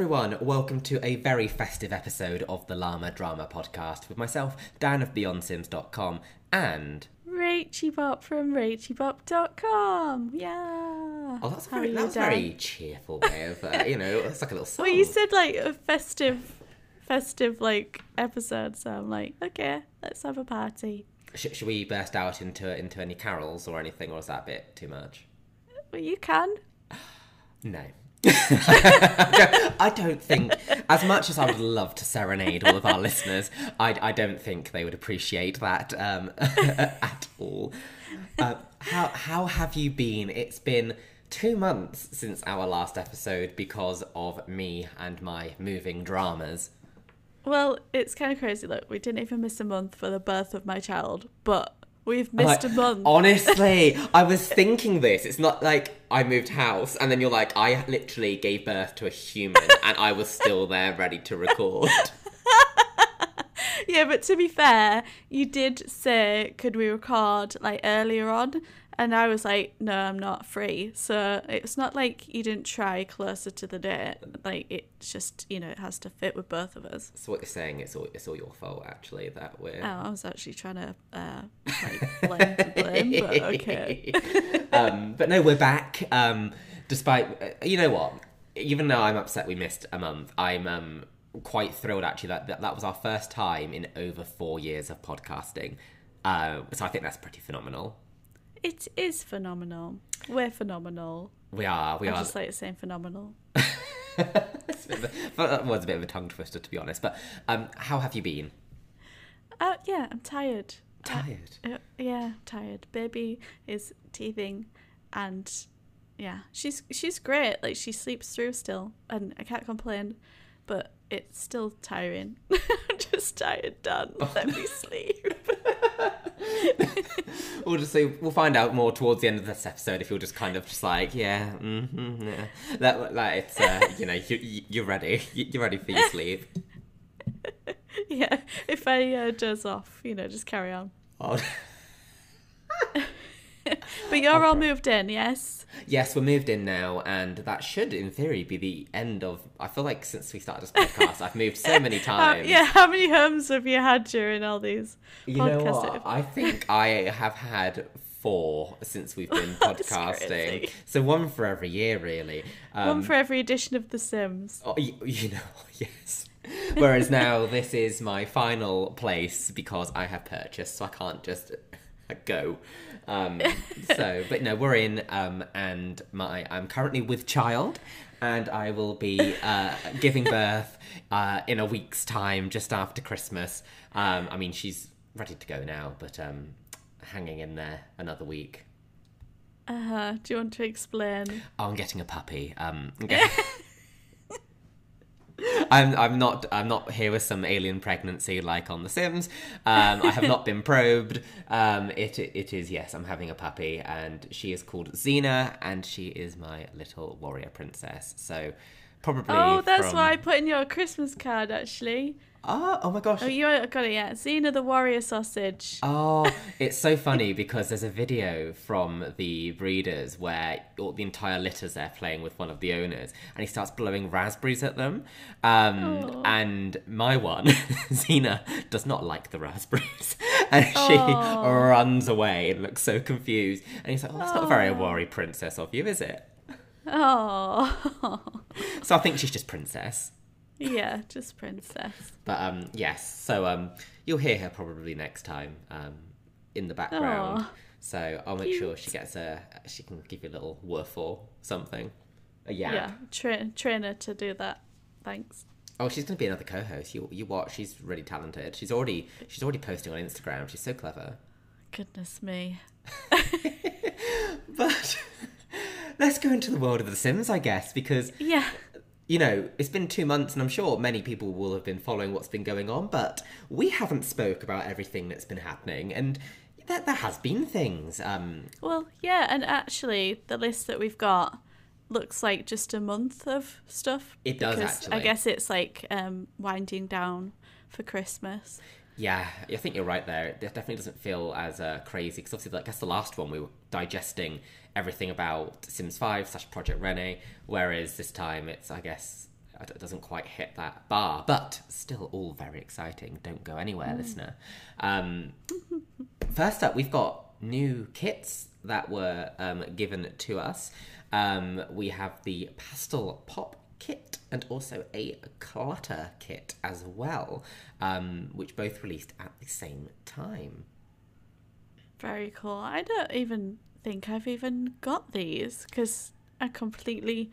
everyone, welcome to a very festive episode of the Llama Drama Podcast with myself, Dan of BeyondSims.com, and Rachy Bop from RachyBop.com. Yeah. oh, that's How very that was Dan? very cheerful way of uh, you know, it's like a little song. Well, you said like a festive, festive like episode, so I'm like, okay, let's have a party. Sh- should we burst out into into any carols or anything, or is that a bit too much? Well, you can. No. I don't- think, as much as I would love to serenade all of our listeners, I, I don't think they would appreciate that um, at all. Uh, how how have you been? It's been two months since our last episode because of me and my moving dramas. Well, it's kind of crazy. Look, we didn't even miss a month for the birth of my child, but we've missed Like, a month. Honestly, I was thinking this. It's not like I moved house and then you're like, I literally gave birth to a human and I was still there ready to record. Yeah, but to be fair, you did say, could we record like earlier on? And I was like, no, I'm not free. So it's not like you didn't try closer to the date. Like, it's just, you know, it has to fit with both of us. So what you're saying, it's all it's all your fault actually that we're. Oh, I was actually trying to, uh, like, blame the blame, but okay. um, but no, we're back. Um, despite uh, you know what, even though I'm upset we missed a month, I'm um, quite thrilled actually that, that that was our first time in over four years of podcasting. Uh, so I think that's pretty phenomenal. It is phenomenal. We're phenomenal. We are. We I are. just like saying phenomenal. it's a bit of a, well, that was a bit of a tongue twister to be honest. But um, how have you been? Oh, yeah, I'm tired. Tired. Uh, yeah, tired. Baby is teething, and yeah, she's she's great. Like she sleeps through still, and I can't complain. But it's still tiring. I'm just tired, done. Let me sleep. We'll just see. We'll find out more towards the end of this episode if you're just kind of just like, yeah, mm-hmm, yeah. That, like it's uh, you know you, you're ready. You're ready for your sleep. yeah, if I uh, doze off, you know, just carry on. Oh. But you're all moved in, yes? Yes, we're moved in now, and that should, in theory, be the end of. I feel like since we started this podcast, I've moved so many times. yeah, how many homes have you had during all these You know podcasts? what? I think I have had four since we've been podcasting. So one for every year, really. Um, One for every edition of The Sims. Oh, you, you know, yes. Whereas now this is my final place because I have purchased, so I can't just go. Um, so, but no, we're in, um, and my I'm currently with child, and I will be uh, giving birth uh, in a week's time, just after Christmas. Um, I mean, she's ready to go now, but um, hanging in there another week. Uh huh. Do you want to explain? Oh, I'm getting a puppy. Um, I'm, get- I'm I'm not I'm not here with some alien pregnancy like on The Sims. Um, I have not been probed. Um, it it is yes. I'm having a puppy, and she is called Xena, and she is my little warrior princess. So probably. Oh, that's from- why I put in your Christmas card, actually. Oh, oh my gosh. Oh, you got it, yeah. Xena the Warrior Sausage. Oh, it's so funny because there's a video from the breeders where all the entire litter's there playing with one of the owners, and he starts blowing raspberries at them. Um, Oh. and my one, Xena, does not like the raspberries, and she Oh. runs away and looks so confused. And he's like, "Oh, that's not very worry princess of you, is it?" Oh. So I think she's just princess. Yeah, just princess. But um, yes, so um, you'll hear her probably next time um, in the background. Aw. So I'll make sure she gets a. She can give you a little woof or something. A Yeah, yap. tra- train her to do that. Thanks. Oh, she's gonna be another co-host. You you watch. She's really talented. She's already she's already posting on Instagram. She's so clever. Goodness me. But let's go into the world of The Sims, I guess, because Yeah. You know, it's been two months, and I'm sure many people will have been following what's been going on, but we haven't spoke about everything that's been happening, and there, there has been things. Um, Well, yeah, and actually, the list that we've got looks like just a month of stuff. It does, because I guess it's like um, winding down for Christmas. yeah, I think you're right there. It definitely doesn't feel as uh, crazy because obviously, I guess the last one we were digesting everything about Sims 5 slash Project Rene, whereas this time it's, I guess, it doesn't quite hit that bar, but still all very exciting. Don't go anywhere, listener. Um, first up, we've got new kits that were um, given to us. Um, we have the pastel pop kit and also a clutter kit as well, um, which both released at the same time. Very cool. I don't even think I've even got these because I completely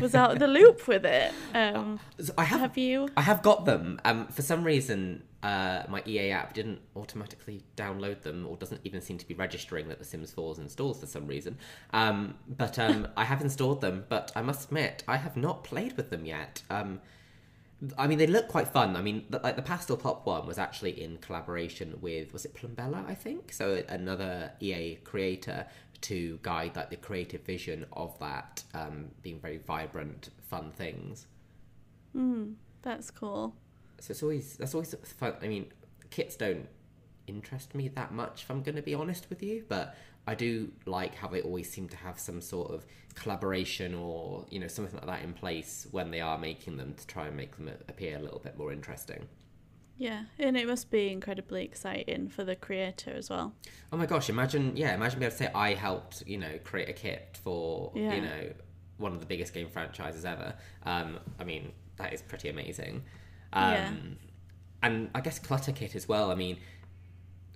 was out of the loop with it. Um, So I have, have you? I have got them. Um, for some reason, uh, my EA app didn't automatically download them, or doesn't even seem to be registering that The Sims 4 is installed for some reason. Um, but um, I have installed them. But I must admit, I have not played with them yet. Um, I mean, they look quite fun. I mean, the, like the pastel pop one was actually in collaboration with was it Plumbella, I think, so another EA creator to guide like the creative vision of that um, being very vibrant, fun things. Mm, that's cool. So it's always that's always fun. I mean, kits don't interest me that much, if I'm going to be honest with you, but I do like how they always seem to have some sort of collaboration or you know something like that in place when they are making them to try and make them appear a little bit more interesting. Yeah, and it must be incredibly exciting for the creator as well. Oh my gosh! Imagine, yeah, imagine being able to say I helped, you know, create a kit for Yeah. you know one of the biggest game franchises ever. Um, I mean, that is pretty amazing. Um, Yeah. And I guess clutter kit as well. I mean,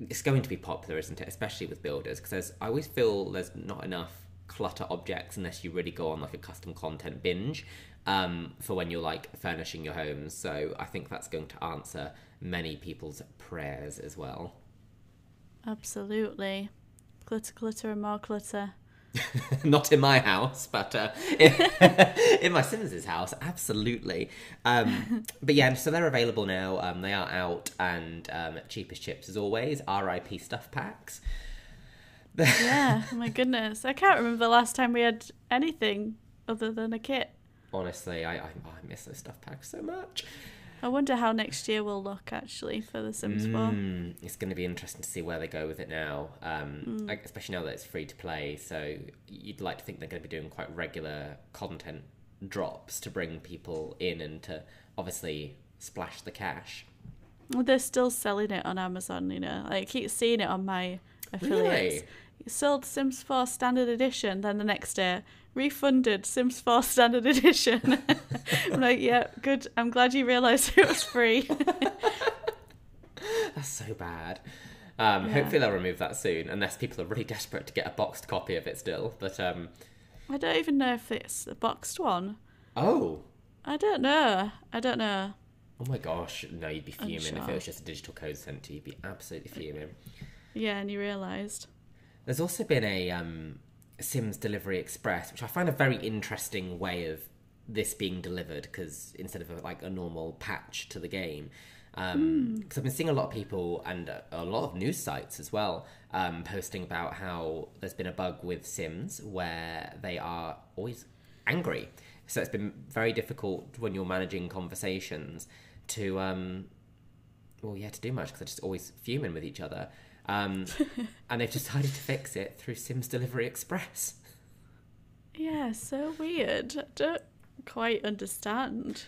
it's going to be popular, isn't it? Especially with builders, because I always feel there's not enough clutter objects unless you really go on like a custom content binge um, for when you're like furnishing your homes. So I think that's going to answer many people's prayers as well. Absolutely. Glitter, glitter, and more glitter. Not in my house, but uh, in, in my Sims' house, absolutely. Um, but yeah, so they're available now. Um, they are out and um, cheapest chips as always. RIP stuff packs. Yeah, oh my goodness. I can't remember the last time we had anything other than a kit. Honestly, I, I I miss those stuff packs so much. I wonder how next year will look actually for The Sims 4. Mm, it's going to be interesting to see where they go with it now, um, like, especially now that it's free to play. So you'd like to think they're going to be doing quite regular content drops to bring people in and to obviously splash the cash. Well, They're still selling it on Amazon, you know. I keep seeing it on my affiliates. Really? Sold Sims 4 Standard Edition, then the next day, refunded Sims 4 Standard Edition. I'm like, yeah, good. I'm glad you realised it was free. That's so bad. Um, Yeah. Hopefully they'll remove that soon, unless people are really desperate to get a boxed copy of it still. But um, I don't even know if it's a boxed one. oh, I don't know. I don't know. oh my gosh, no, you'd be fuming if it was just a digital code sent to you. You'd be absolutely fuming. Yeah, and you realised. There's also been a um, Sims Delivery Express, which I find a very interesting way of this being delivered because instead of a, like a normal patch to the game. Because I've been seeing a lot of people and a, a lot of news sites as well um, posting about how there's been a bug with Sims where they are always angry. So it's been very difficult when you're managing conversations to um, well, yeah, to do much because they're just always fuming with each other. Um, and they've decided to fix it through Sims Delivery Express. Yeah, so weird. I don't quite understand.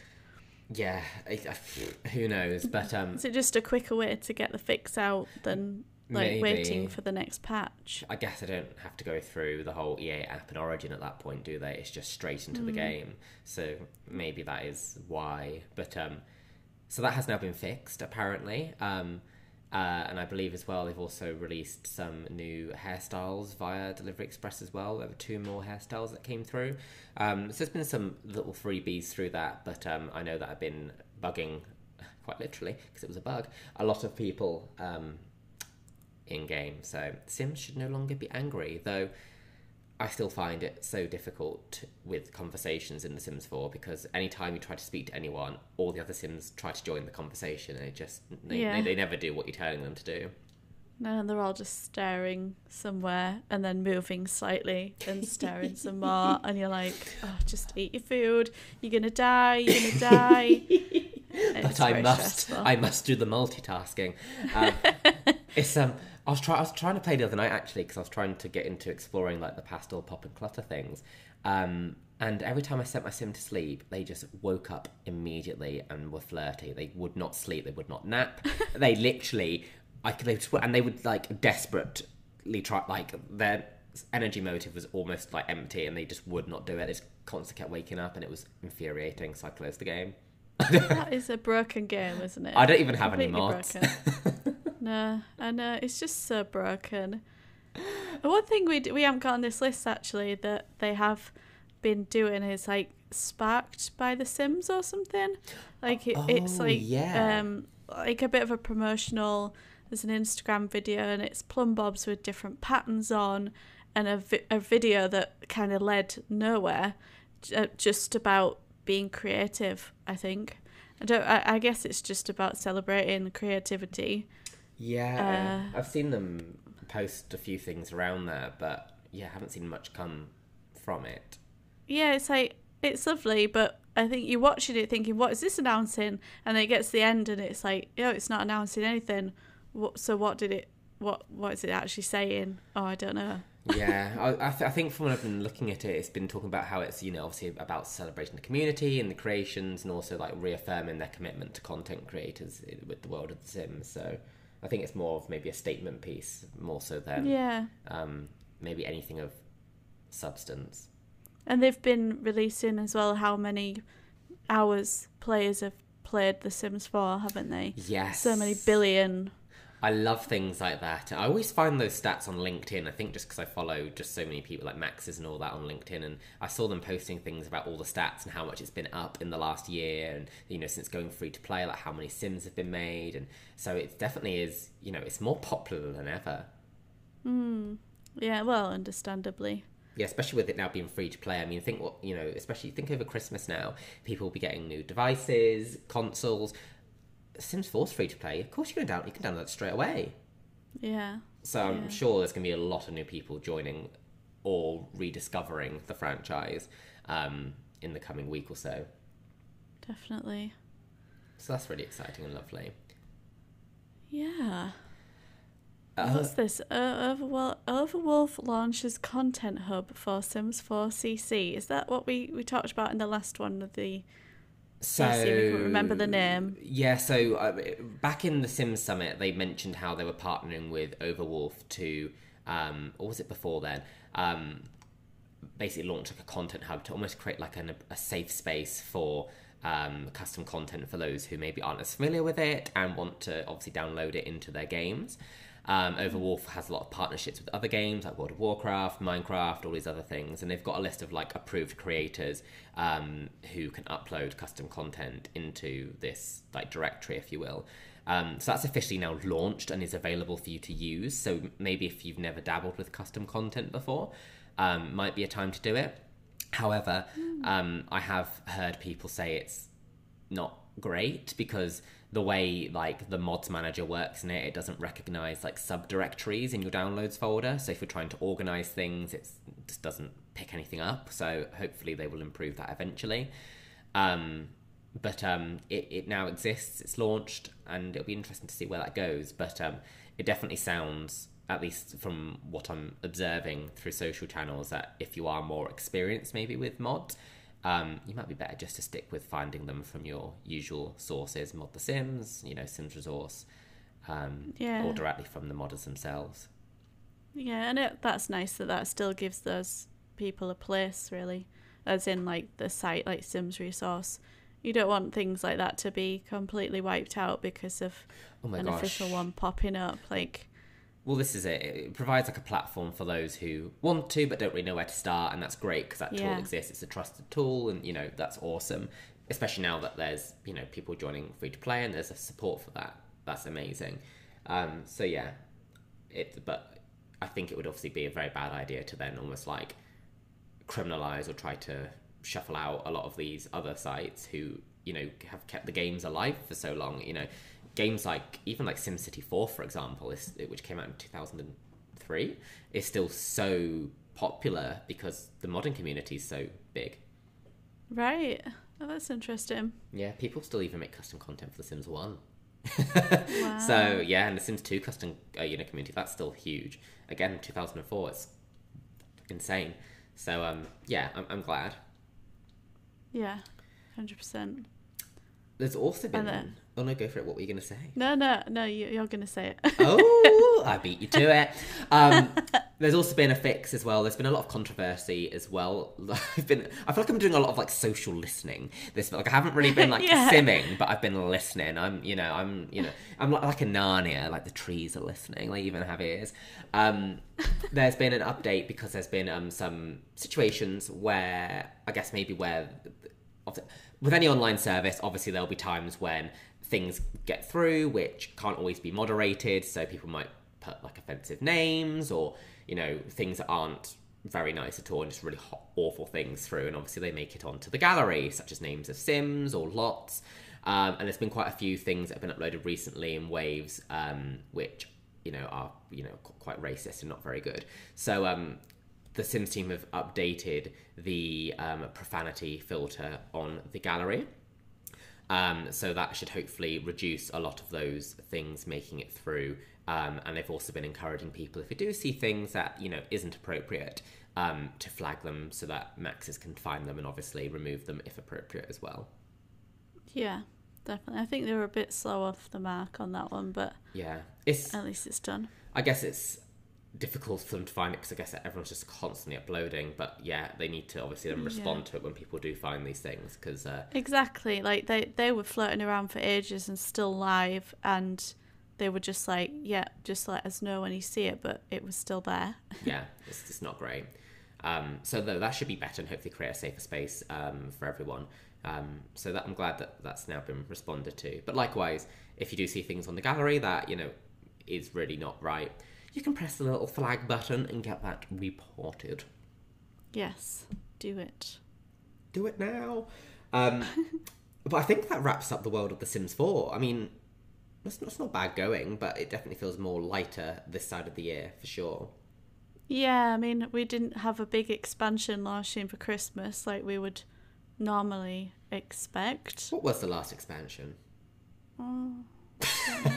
Yeah, I, I- who knows? But um, Is it just a quicker way to get the fix out than like Maybe. waiting for the next patch? I guess I don't have to go through the whole EA app and Origin at that point, do they? It's just straight into the game. So maybe that is why. But um, so that has now been fixed apparently. Um, uh, and I believe as well they've also released some new hairstyles via Delivery Express as well. There were two more hairstyles that came through. Um, so there's been some little freebies through that, but um, I know that I've been bugging, quite literally, because it was a bug, a lot of people um, in game. So Sims should no longer be angry, though I still find it so difficult with conversations in The Sims 4 because anytime you try to speak to anyone, all the other Sims try to join the conversation and it just they, Yeah. they, they never do what you're telling them to do. No, they're all just staring somewhere and then moving slightly and staring some more. And you're like, oh, just eat your food. You're going to die. You're going to die. But I must, stressful. I must do the multitasking. Um, It's um. I was trying. I was trying to play the other night actually because I was trying to get into exploring like the pastel pop and clutter things. Um. And every time I sent my sim to sleep, they just woke up immediately and were flirty. They would not sleep. They would not nap. they literally, I could, they just, and they would like desperately try. Like their energy motive was almost like empty, and they just would not do it. They just constantly kept waking up, and it was infuriating. So I closed the game. that is a broken game, isn't it? I don't even have any Completely mods. no, I know it's just so broken. One thing we d- we haven't got on this list actually that they have been doing is like sparked by The Sims or something. Like it, it's Oh, like yeah. um like a bit of a promotional. There's an Instagram video and it's plum bobs with different patterns on, and a vi- a video that kind of led nowhere, j- uh, just about being creative. I think. I don't. I, I guess it's just about celebrating creativity. Yeah, Uh, I've seen them post a few things around there, but yeah, haven't seen much come from it. Yeah, it's like it's lovely, but I think you're watching it thinking, "What is this announcing?" And then it gets to the end, and it's like, "Oh, it's not announcing anything." What? So what did it? What? What is it actually saying? Oh, I don't know. yeah, I, I, th- I think from when I've been looking at it, it's been talking about how it's you know obviously about celebrating the community and the creations, and also like reaffirming their commitment to content creators with the world of The Sims. So I think it's more of maybe a statement piece, more so than Yeah, um, maybe anything of substance. and they've been releasing as well how many hours players have played The Sims 4, haven't they? Yes, So many billion. I love things like that. I always find those stats on LinkedIn. I think just because I follow just so many people like Maxis and all that on LinkedIn, and I saw them posting things about all the stats and how much it's been up in the last year, and you know since going free to play, like how many Sims have been made, and so it definitely is. You know, it's more popular than ever. Hmm. Yeah, well, understandably. Yeah, especially with it now being free to play. I mean, think what you know, especially think over Christmas now, people will be getting new devices, consoles. Sims 4's free to play. Of course, you can down you can download it straight away. Yeah. So I'm Yeah. sure there's going to be a lot of new people joining or rediscovering the franchise um, in the coming week or so. Definitely. So that's really exciting and lovely. Yeah. Uh, What's this? Uh, Overwolf, Overwolf launches content hub for Sims 4 CC. Is that what we, we talked about in the last one of the? So couldn't remember the name. Yeah, so uh, back in the Sims Summit, they mentioned how they were partnering with Overwolf to, um, or was it before then? Um, basically launch like a content hub to almost create like an, a safe space for um, custom content for those who maybe aren't as familiar with it and want to obviously download it into their games. Um, Overwolf has a lot of partnerships with other games like World of Warcraft, Minecraft, all these other things, and they've got a list of like approved creators um, who can upload custom content into this like directory, if you will. Um, so that's officially now launched and is available for you to use. So maybe if you've never dabbled with custom content before, um, might be a time to do it. However, um, I have heard people say it's not great because the way like the mods manager works in it, it doesn't recognize like subdirectories in your downloads folder. So if you're trying to organize things, it just doesn't pick anything up. So hopefully they will improve that eventually. Um, but um, it, it now exists, it's launched, and it'll be interesting to see where that goes. But um, it definitely sounds, at least from what I'm observing through social channels, that if you are more experienced maybe with mods, um, you might be better just to stick with finding them from your usual sources, Mod the Sims, you know, Sims Resource, um, Yeah. or directly from the modders themselves. Yeah, and it, that's nice that that still gives those people a place, really. As in, like, the site like Sims Resource. You don't want things like that to be completely wiped out because of Oh an gosh. official one popping up. Like, Well, this is it. It provides like a platform for those who want to but don't really know where to start, and that's great because that tool exists. It's a trusted tool, and you know that's awesome. Especially now that there's you know people joining free to play, and there's a support for that. That's amazing. Um, so yeah, it. But I think it would obviously be a very bad idea to then almost like criminalize or try to shuffle out a lot of these other sites who you know have kept the games alive for so long. You know, games like even like SimCity Four, for example, is, which came out in two thousand and three, is still so popular because the modding community is so big. right. Oh, that's interesting. Yeah, people still even make custom content for The Sims One. Wow. So yeah, and the Sims 2 custom uh, you know community that's still huge. Again, 2004, it's insane. So um, yeah, I'm, I'm glad. yeah, hundred percent. There's also been. Then- oh no, go for it. What were you gonna say? No, no, no. You, you're gonna say it. oh, I beat you to it. Um, there's also been a fix as well. There's been a lot of controversy as well. I've been, I feel like I'm doing a lot of like social listening. This like I haven't really been like Yeah. simming, but I've been listening. I'm, you know, I'm, you know, I'm like, like a Narnia. Like the trees are listening. They even have ears. Um, there's been an update because there's been um some situations where I guess maybe where with any online service, obviously there'll be times when things get through which can't always be moderated. So people might put like offensive names or you know things that aren't very nice at all and just really hot, awful things through. And obviously they make it onto the gallery, such as names of Sims or lots. Um, and there's been quite a few things that have been uploaded recently in waves, um, which you know are you know qu- quite racist and not very good. So um, the Sims team have updated the um, profanity filter on the gallery. Um, so that should hopefully reduce a lot of those things making it through. Um, and they've also been encouraging people if you do see things that you know isn't appropriate um, to flag them so that Maxis can find them and obviously remove them if appropriate as well. yeah, definitely. I think they were a bit slow off the mark on that one, but Yeah, it's at least it's done. I guess it's difficult for them to find it because I guess everyone's just constantly uploading. But yeah, they need to obviously then respond Yeah. to it when people do find these things because uh, Exactly. Like they they were floating around for ages and still live, and they were just like, yeah, just let us know when you see it, but it was still there. yeah, it's just not great. Um, so though that should be better and hopefully create a safer space um, for everyone. Um, so that I'm glad that that's now been responded to. But likewise, if you do see things on the gallery that you know is really not right, you can press the little flag button and get that reported. Yes, do it. do it now. Um, but I think that wraps up the world of The Sims 4. I mean, it's not, it's not bad going, but it definitely feels more lighter this side of the year for sure. Yeah, I mean, we didn't have a big expansion launching for Christmas like we would normally expect. What was the last expansion? Oh,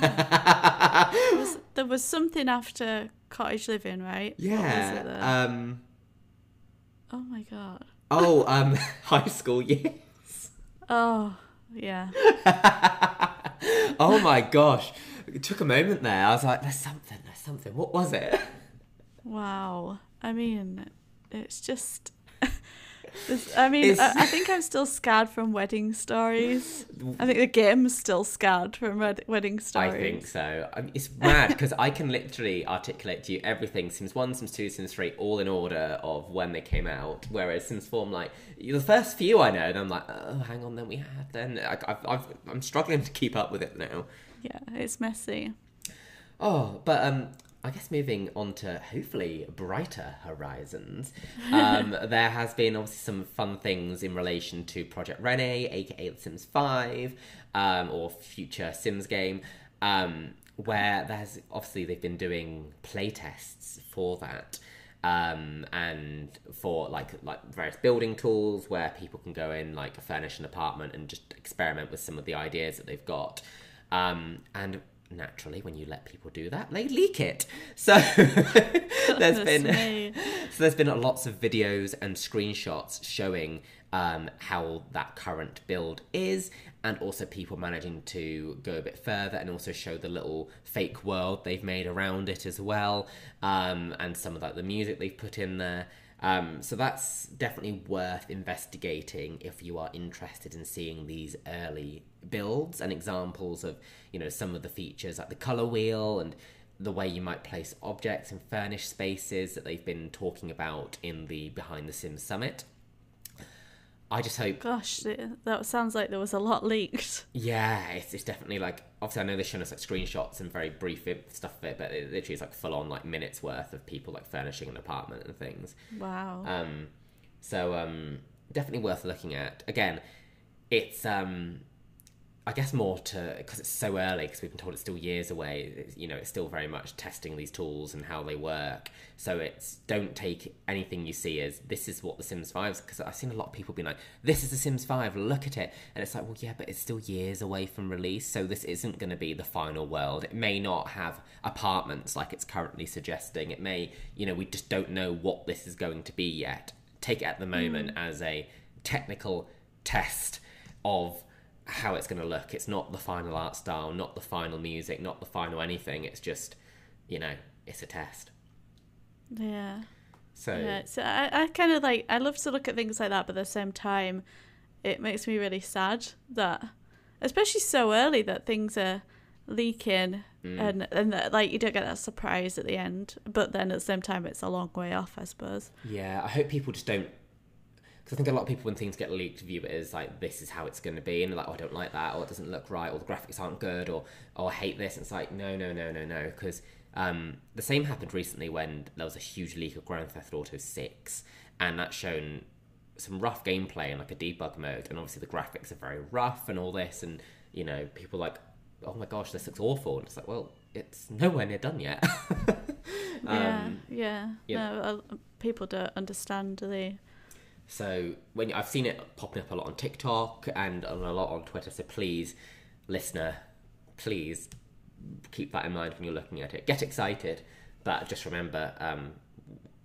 there, was, there was something after Cottage Living, right? Was it yeah. Um, oh my god. oh, um, high school years. Oh, yeah. oh my gosh. It took a moment there. I was like, there's something, there's something. What was it? Wow. I mean, it's just. This, I mean, I, I think I'm still scarred from wedding stories. I think the game's still scarred from wed- wedding stories. I think so. I mean, it's mad because I can literally articulate to you everything Sims 1, Sims 2, Sims 3, all in order of when they came out. Whereas Sims 4, I'm like, the first few I know, and I'm like, oh, hang on, then we have. Then I, I've, I've, I'm struggling to keep up with it now. Yeah, it's messy. Oh, but um, I guess moving on to hopefully brighter horizons, um, there has been obviously some fun things in relation to Project Rene, aka The Sims 5, um, or future Sims game, um, where there's obviously they've been doing playtests for that. Um, and for like like various building tools where people can go in like furnish an apartment and just experiment with some of the ideas that they've got um, and naturally when you let people do that they leak it so there's been me. so there's been lots of videos and screenshots showing um, how that current build is and also people managing to go a bit further and also show the little fake world they've made around it as well um, and some of like the music they've put in there um, so that's definitely worth investigating if you are interested in seeing these early builds and examples of you know some of the features like the color wheel and the way you might place objects and furnish spaces that they've been talking about in the Behind the Sims Summit. I just hope, Gosh, that sounds like there was a lot leaked. yeah, it's, it's definitely like obviously I know they've shown us like screenshots and very brief stuff of it, but it literally is like full on like minutes worth of people like furnishing an apartment and things. Wow. Um, so um, definitely worth looking at. Again, it's um, I guess more to because it's so early because we've been told it's still years away. It's, you know, it's still very much testing these tools and how they work. So it's don't take anything you see as this is what The Sims Five is because I've seen a lot of people being like, "This is The Sims Five, look at it," and it's like, well, yeah, but it's still years away from release, so this isn't going to be the final world. It may not have apartments like it's currently suggesting. It may, you know, we just don't know what this is going to be yet. Take it at the mm. moment as a technical test of how it's going to look. It's not the final art style, not the final music, not the final anything. It's just, you know, it's a test. Yeah. So Yeah, so I, I kind of like I love to look at things like that, but at the same time, it makes me really sad that, especially so early, that things are leaking Mm. and and that, like you don't get that surprise at the end. But then at the same time, it's a long way off, I suppose. yeah, I hope people just don't. Because I think a lot of people, when things get leaked, view it as like this is how it's going to be, and they're like, oh, I don't like that, or it doesn't look right, or the graphics aren't good, or oh, I hate this. And it's like, no, no, no, no, no, because um, the same happened recently when there was a huge leak of Grand Theft Auto Six, and that's shown some rough gameplay in like a debug mode, and obviously the graphics are very rough and all this, and you know, people are like, oh my gosh, this looks awful, and it's like, well, it's nowhere near done yet. yeah, Um, yeah. yeah. No, uh, people don't understand, do they? So when I've seen it popping up a lot on TikTok and on a lot on Twitter, so please, listener, please keep that in mind when you're looking at it. Get excited, but just remember um,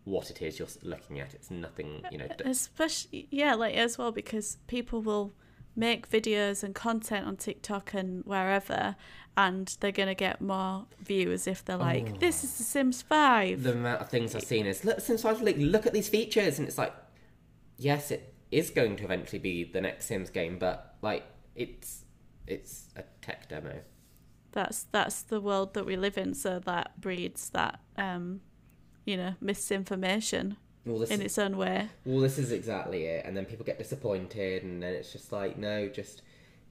what it is you're looking at. It's nothing, you know. Especially, yeah, like as well because people will make videos and content on TikTok and wherever, and they're gonna get more views if they're like, "This is The Sims 5." The amount of things I've seen is look since I've like look at these features, and it's like, yes, it is going to eventually be the next Sims game, but like it's it's a tech demo. That's that's the world that we live in, so that breeds that, um, you know, misinformation Well, in is- its own way. Well, this is exactly it, and then people get disappointed, and then it's just like, no, just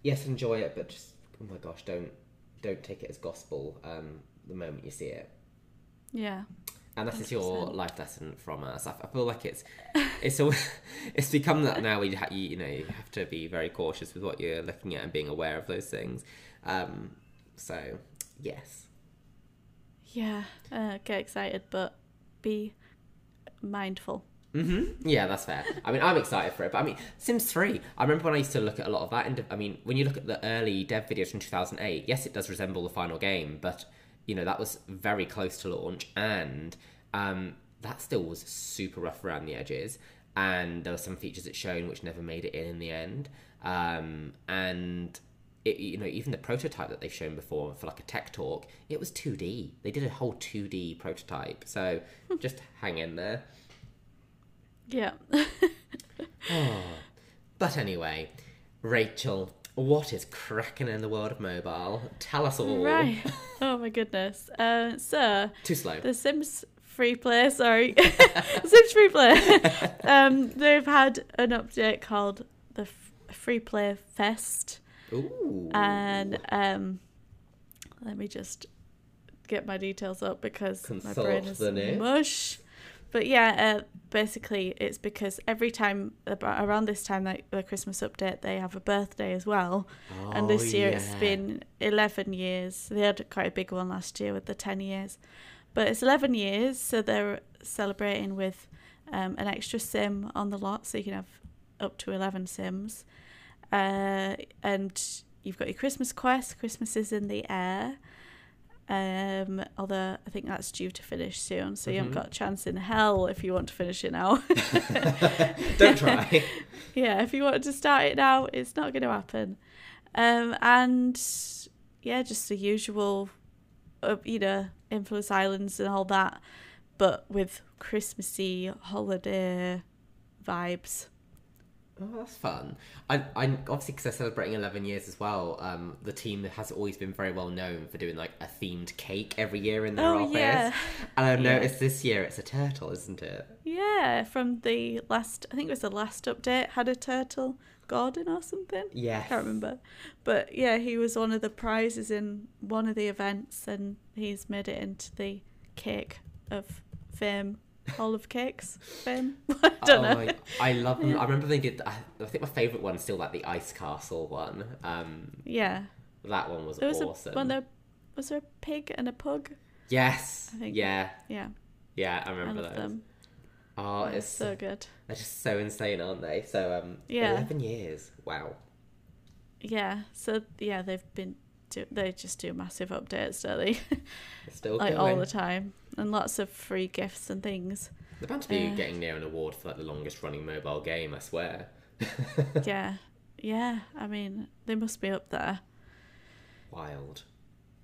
yes, enjoy it, but just oh my gosh, don't don't take it as gospel um, the moment you see it. Yeah, And this is your life lesson from us. I, feel like it's it's all, it's become that now. We ha- you, you know you have to be very cautious with what you're looking at and being aware of those things. Um, so yes, yeah. Uh, get excited, but be mindful. Mm-hmm. Yeah, that's fair. I mean, I'm excited for it, but I mean, Sims 3. I remember when I used to look at a lot of that. And I mean, when you look at the early dev videos from 2008, yes, it does resemble the final game, but you know that was very close to launch, and um, that still was super rough around the edges. And there were some features it shown which never made it in in the end. Um, and it, you know, even the prototype that they've shown before for like a tech talk, it was 2D. They did a whole 2D prototype. So just hang in there. Yeah. But anyway, Rachel, what is cracking in the world of mobile? Tell us all. right. Oh my goodness. Uh, so Too slow. The Sims free play, sorry. Sims free play. um, they've had an update called the F- Free Play Fest. Ooh. And um, let me just get my details up because my brain is mush. But yeah, uh, basically, it's because every time around this time, like the Christmas update, they have a birthday as well. Oh, and this Oh, year it's been 11 years. They had quite a big one last year with the 10 years. But it's 11 years, so they're celebrating with um, an extra sim on the lot, so you can have up to 11 sims. Uh, and you've got your Christmas quest, Christmas is in the air. Um, although I think that's due to finish soon, so you haven't Mhm. got a chance in hell if you want to finish it now. Don't try. yeah, if you wanted to start it now, it's not going to happen. Um, and yeah, just the usual, uh, you know, influence islands and all that, but with Christmassy holiday vibes. Oh, that's fun. I, I obviously because they're celebrating eleven years as well. Um, the team has always been very well known for doing like a themed cake every year in their Oh, office. yeah. And I've Yeah. noticed this year it's a turtle, isn't it? Yeah, from the last, I think it was the last update, had a turtle, garden or something. Yeah, I can't remember. But yeah, he was one of the prizes in one of the events, and he's made it into the cake of fame. Of Cakes fame. I don't oh, know. I, I love them. I remember thinking. I, I think my favorite one's still like the Ice Castle one. Um, Yeah, that one was there was awesome. a there. Was there a pig and a pug? yes, I think- yeah, Yeah, yeah. I I remember love those. them. Oh, it's so good. they're just so insane, aren't they? So um, Yeah. eleven years. Wow. Yeah, so yeah, they've been. Do, they just do massive updates, don't they? Still like going. all the time, and lots of free gifts and things. They're about to be Yeah. getting near an award for like the longest running mobile game. I swear. yeah, yeah. I mean, they must be up there. Wild.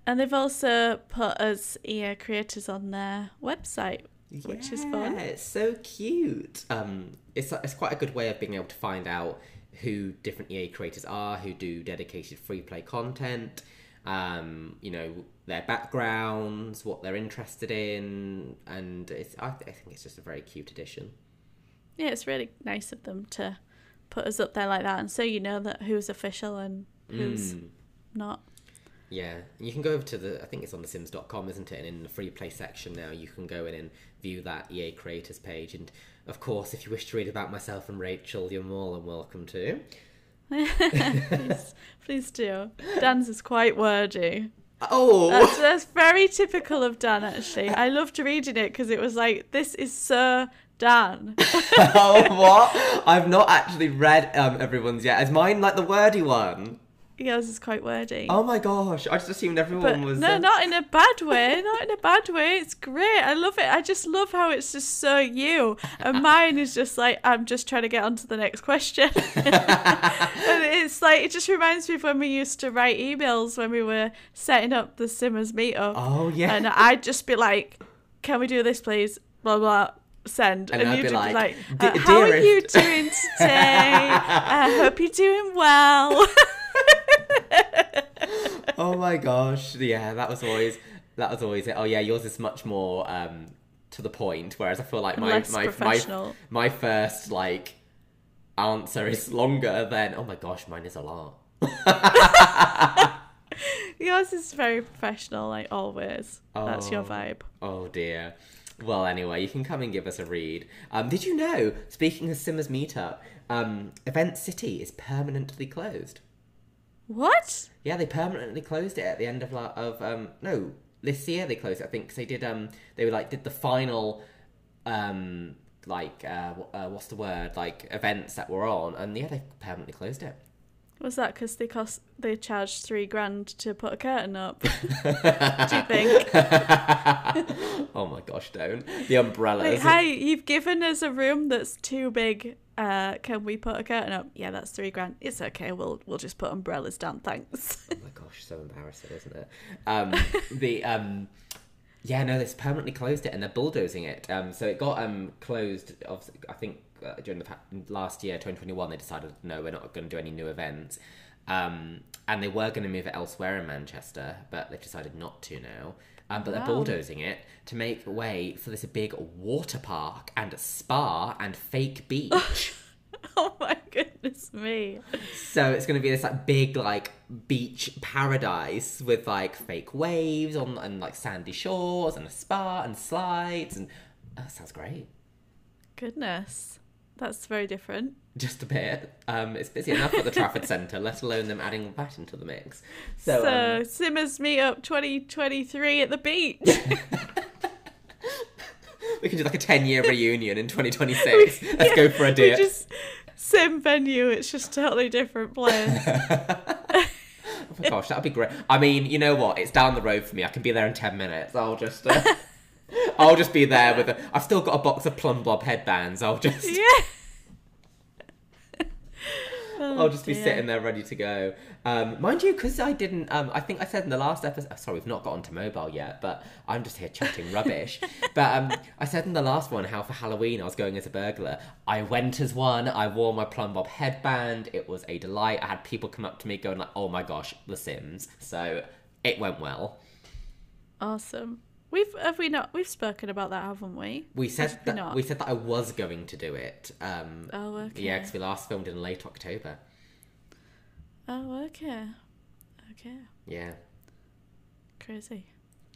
And they've also put us EA creators on their website, which is fun. Yeah, It's so cute. Um, it's it's quite a good way of being able to find out who different EA creators are, who do dedicated free play content. Um, you know their backgrounds, what they're interested in, and it's I, I think it's just a very cute addition. Yeah, it's really nice of them to put us up there like that, and so you know that who's official and who's Mm. not. Yeah, you can go over to the I think it's on the Sims.com, isn't it? And in the free play section now, you can go in and view that EA creators page. And of course, if you wish to read about myself and Rachel, you're more than welcome to. Please, please do. Dan's is quite wordy. Oh, That's, that's very typical of Dan, actually. I loved reading it because it was like, this is Sir Dan. oh what? I've not actually read um everyone's yet. Is mine like the wordy one? Yours is quite wordy. Oh my gosh! I just assumed everyone but was. no, uh, not in a bad way. Not in a bad way. It's great. I love it. I just love how it's just so you. And mine is just like I'm just trying to get on to the next question. and it's like it just reminds me of when we used to write emails when we were setting up the Simmers meetup. Oh yeah. And I'd just be like, "Can we do this, please?" Blah blah. Send. And I'd you'd be just like, uh, "D- "How are you doing today? I hope you're doing well." oh my gosh! Yeah, that was always that was always it. Oh yeah, yours is much more um to the point. Whereas I feel like my Less my my my first like answer is longer than oh my gosh, mine is a lot. Yours is very professional, like always. That's your Oh. vibe. Oh dear. Well, anyway, you can come and give us a read. Um, did you know? Speaking of Simmers Meetup, um, Event City is permanently closed. What? Yeah, they permanently closed it at the end of of um no this year they closed it I think 'cause they did um they were like did the final um like uh, uh what's the word like events that were on and yeah they permanently closed it. Was that because they cost they charged three grand to put a curtain up? Do you think? oh my gosh, don't the umbrellas. Like, hi, you've given us a room that's too big. Uh, can we put a curtain up? Yeah, that's three grand. It's okay. We'll we'll just put umbrellas down. Thanks. Oh my gosh, so embarrassing, isn't it? Um, the um, yeah, no, they've permanently closed it and they're bulldozing it. Um, so it got um closed. I think uh, during the last year, 2021, they decided no, we're not going to do any new events. Um, and they were going to move it elsewhere in Manchester, but they've decided not to now. Um, but they're bulldozing it to make way for this big water park and spa and fake beach. oh my goodness me! So it's going to be this like big like beach paradise with like fake waves on and like sandy shores and a spa and slides and oh, that sounds great. Goodness, that's very different. Just a bit. Um, it's busy enough at the Trafford Centre, let alone them adding that into the mix. So, So, um, Simmers Meetup 2023 at the beach. we can do like a ten year reunion in 2026. Let's go for a we dip. just same venue. It's just totally different place. Oh gosh, that'd be great. I mean, you know what? It's down the road for me. I can be there in ten minutes. I'll just, uh, I'll just be there with. A, I've still got a box of plum bob headbands. I'll just, yeah. Oh, I'll just be sitting there ready to go. Um, mind you, because I didn't. Um, I think I said in the last episode. Sorry, we've not got onto mobile yet, but I'm just here chatting rubbish. but um, I said in the last one how for Halloween I was going as a burglar. I went as one. I wore my plum bob headband. It was a delight. I had people come up to me going like, "Oh my gosh, The Sims." So it went well. Awesome. We've have we not we've spoken about that, haven't we? We said Have we that not? we said that I was going to do it. Um, Oh okay. Yeah, because we last filmed in late October. Oh okay. Okay. Yeah. Crazy.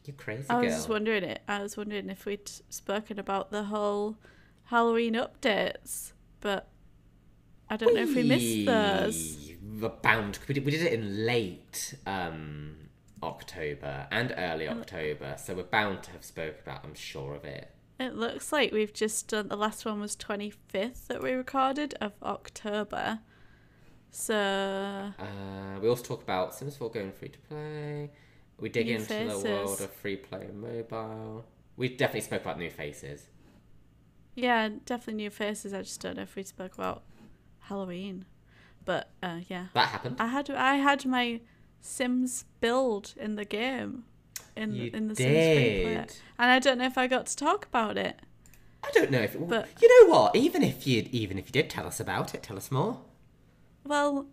You crazy I was just wondering it. I was wondering if we'd spoken about the whole Halloween updates, but I don't know if we missed those. We were bound. We did, we did it in late um, October and early Oh. October, so we're bound to have spoke about. I'm sure of it. It looks like we've just done the last one was 25th that we recorded of October. So Uh, we also talk about Sims 4 going free to play. We dig into faces. the world of free play mobile. We definitely spoke about new faces. yeah, definitely new faces. I just don't know if we spoke about Halloween, but uh, yeah, That happened. I had I had my Sims build in the game, in You in the Sims free and I don't know if I got to talk about it. I don't know if. It, but- you know what? Even if you even if you did tell us about it, tell us more. Well,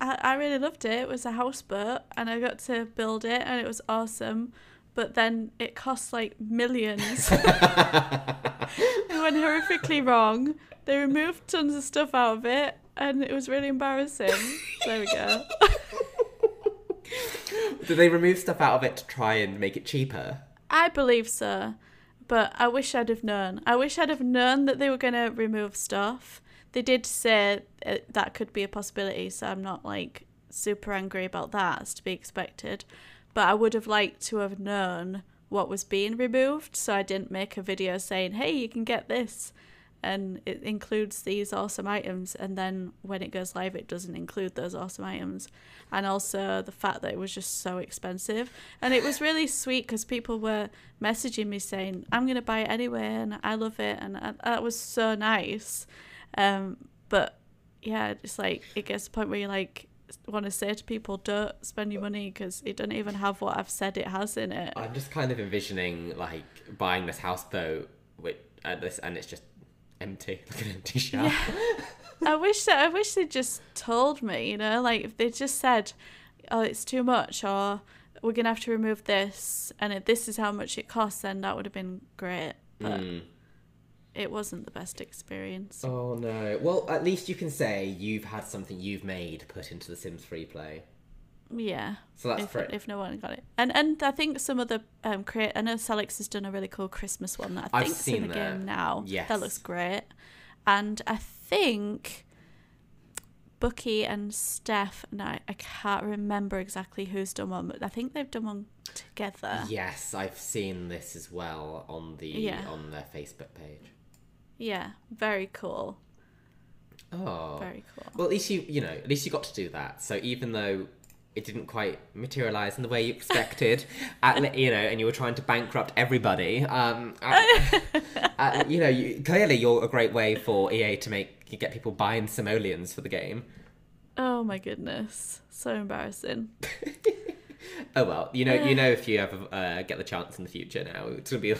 I, I really loved it. It was a houseboat, and I got to build it, and it was awesome. But then it cost like millions. it went horrifically wrong. They removed tons of stuff out of it, and it was really embarrassing. there we go. Did they remove stuff out of it to try and make it cheaper? I believe so, but I wish I'd have known. I wish I'd have known that they were going to remove stuff. They did say uh, that could be a possibility, so I'm not like super angry about that, as to be expected. But I would have liked to have known what was being removed, so I didn't make a video saying, "Hey, you can get this." And it includes these awesome items, and then when it goes live, it doesn't include those awesome items. And also the fact that it was just so expensive. And it was really sweet because people were messaging me saying, I'm going to buy it anyway, and I love it. And I, that was so nice. Um, but yeah, it's like, it gets to the point where you like, want to say to people, don't spend your money because it doesn't even have what I've said it has in it. I'm just kind of envisioning like buying this houseboat with uh, this, and it's just empty, like an empty shell. I wish that I wish they just told me, you know, like if they just said, "Oh, it's too much," or "We're gonna have to remove this," and if this is how much it costs, then that would have been great. But Mm. it wasn't the best experience. Oh no. Well, at least you can say you've had something you've made put into the Sims free play. Yeah. So that's if, free. if no one got it, and and I think some of the um create. I know Salix has done a really cool Christmas one that I I've think's in seen the that. game now. Yes. that looks great, and I think Bucky and Steph and I. I can't remember exactly who's done one, but I think they've done one together. Yes, I've seen this as well on the Yeah. on their Facebook page. Yeah, very cool. Oh. Very cool. Well, at least you you know at least you got to do that. So even though it didn't quite materialize in the way you expected, at, you know, and you were trying to bankrupt everybody, um, at- at- you know, you, clearly you're a great way for EA to make you get people buying simoleons for the game. Oh my goodness, so embarrassing. Oh well, you know, you know, if you ever uh, get the chance in the future, now it's gonna be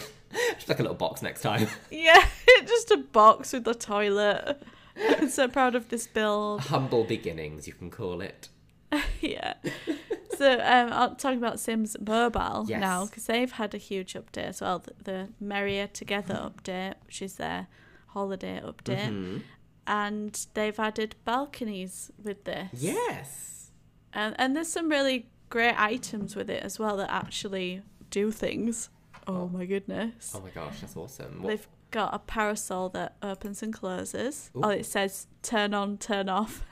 just like a little box next time. Yeah, just a box with the toilet. I'm so proud of this build. Humble beginnings, you can call it. yeah. So um, I'm talking about Sims Mobile Yes. now because they've had a huge update as well. The, the Merrier Together update, which is their holiday update, Mhm. and they've added balconies with this. Yes. And and there's some really great items with it as well that actually do things. Oh my goodness. Oh my gosh, that's awesome. What- They've got a parasol that opens and closes. Ooh. Oh, it says turn on, turn off.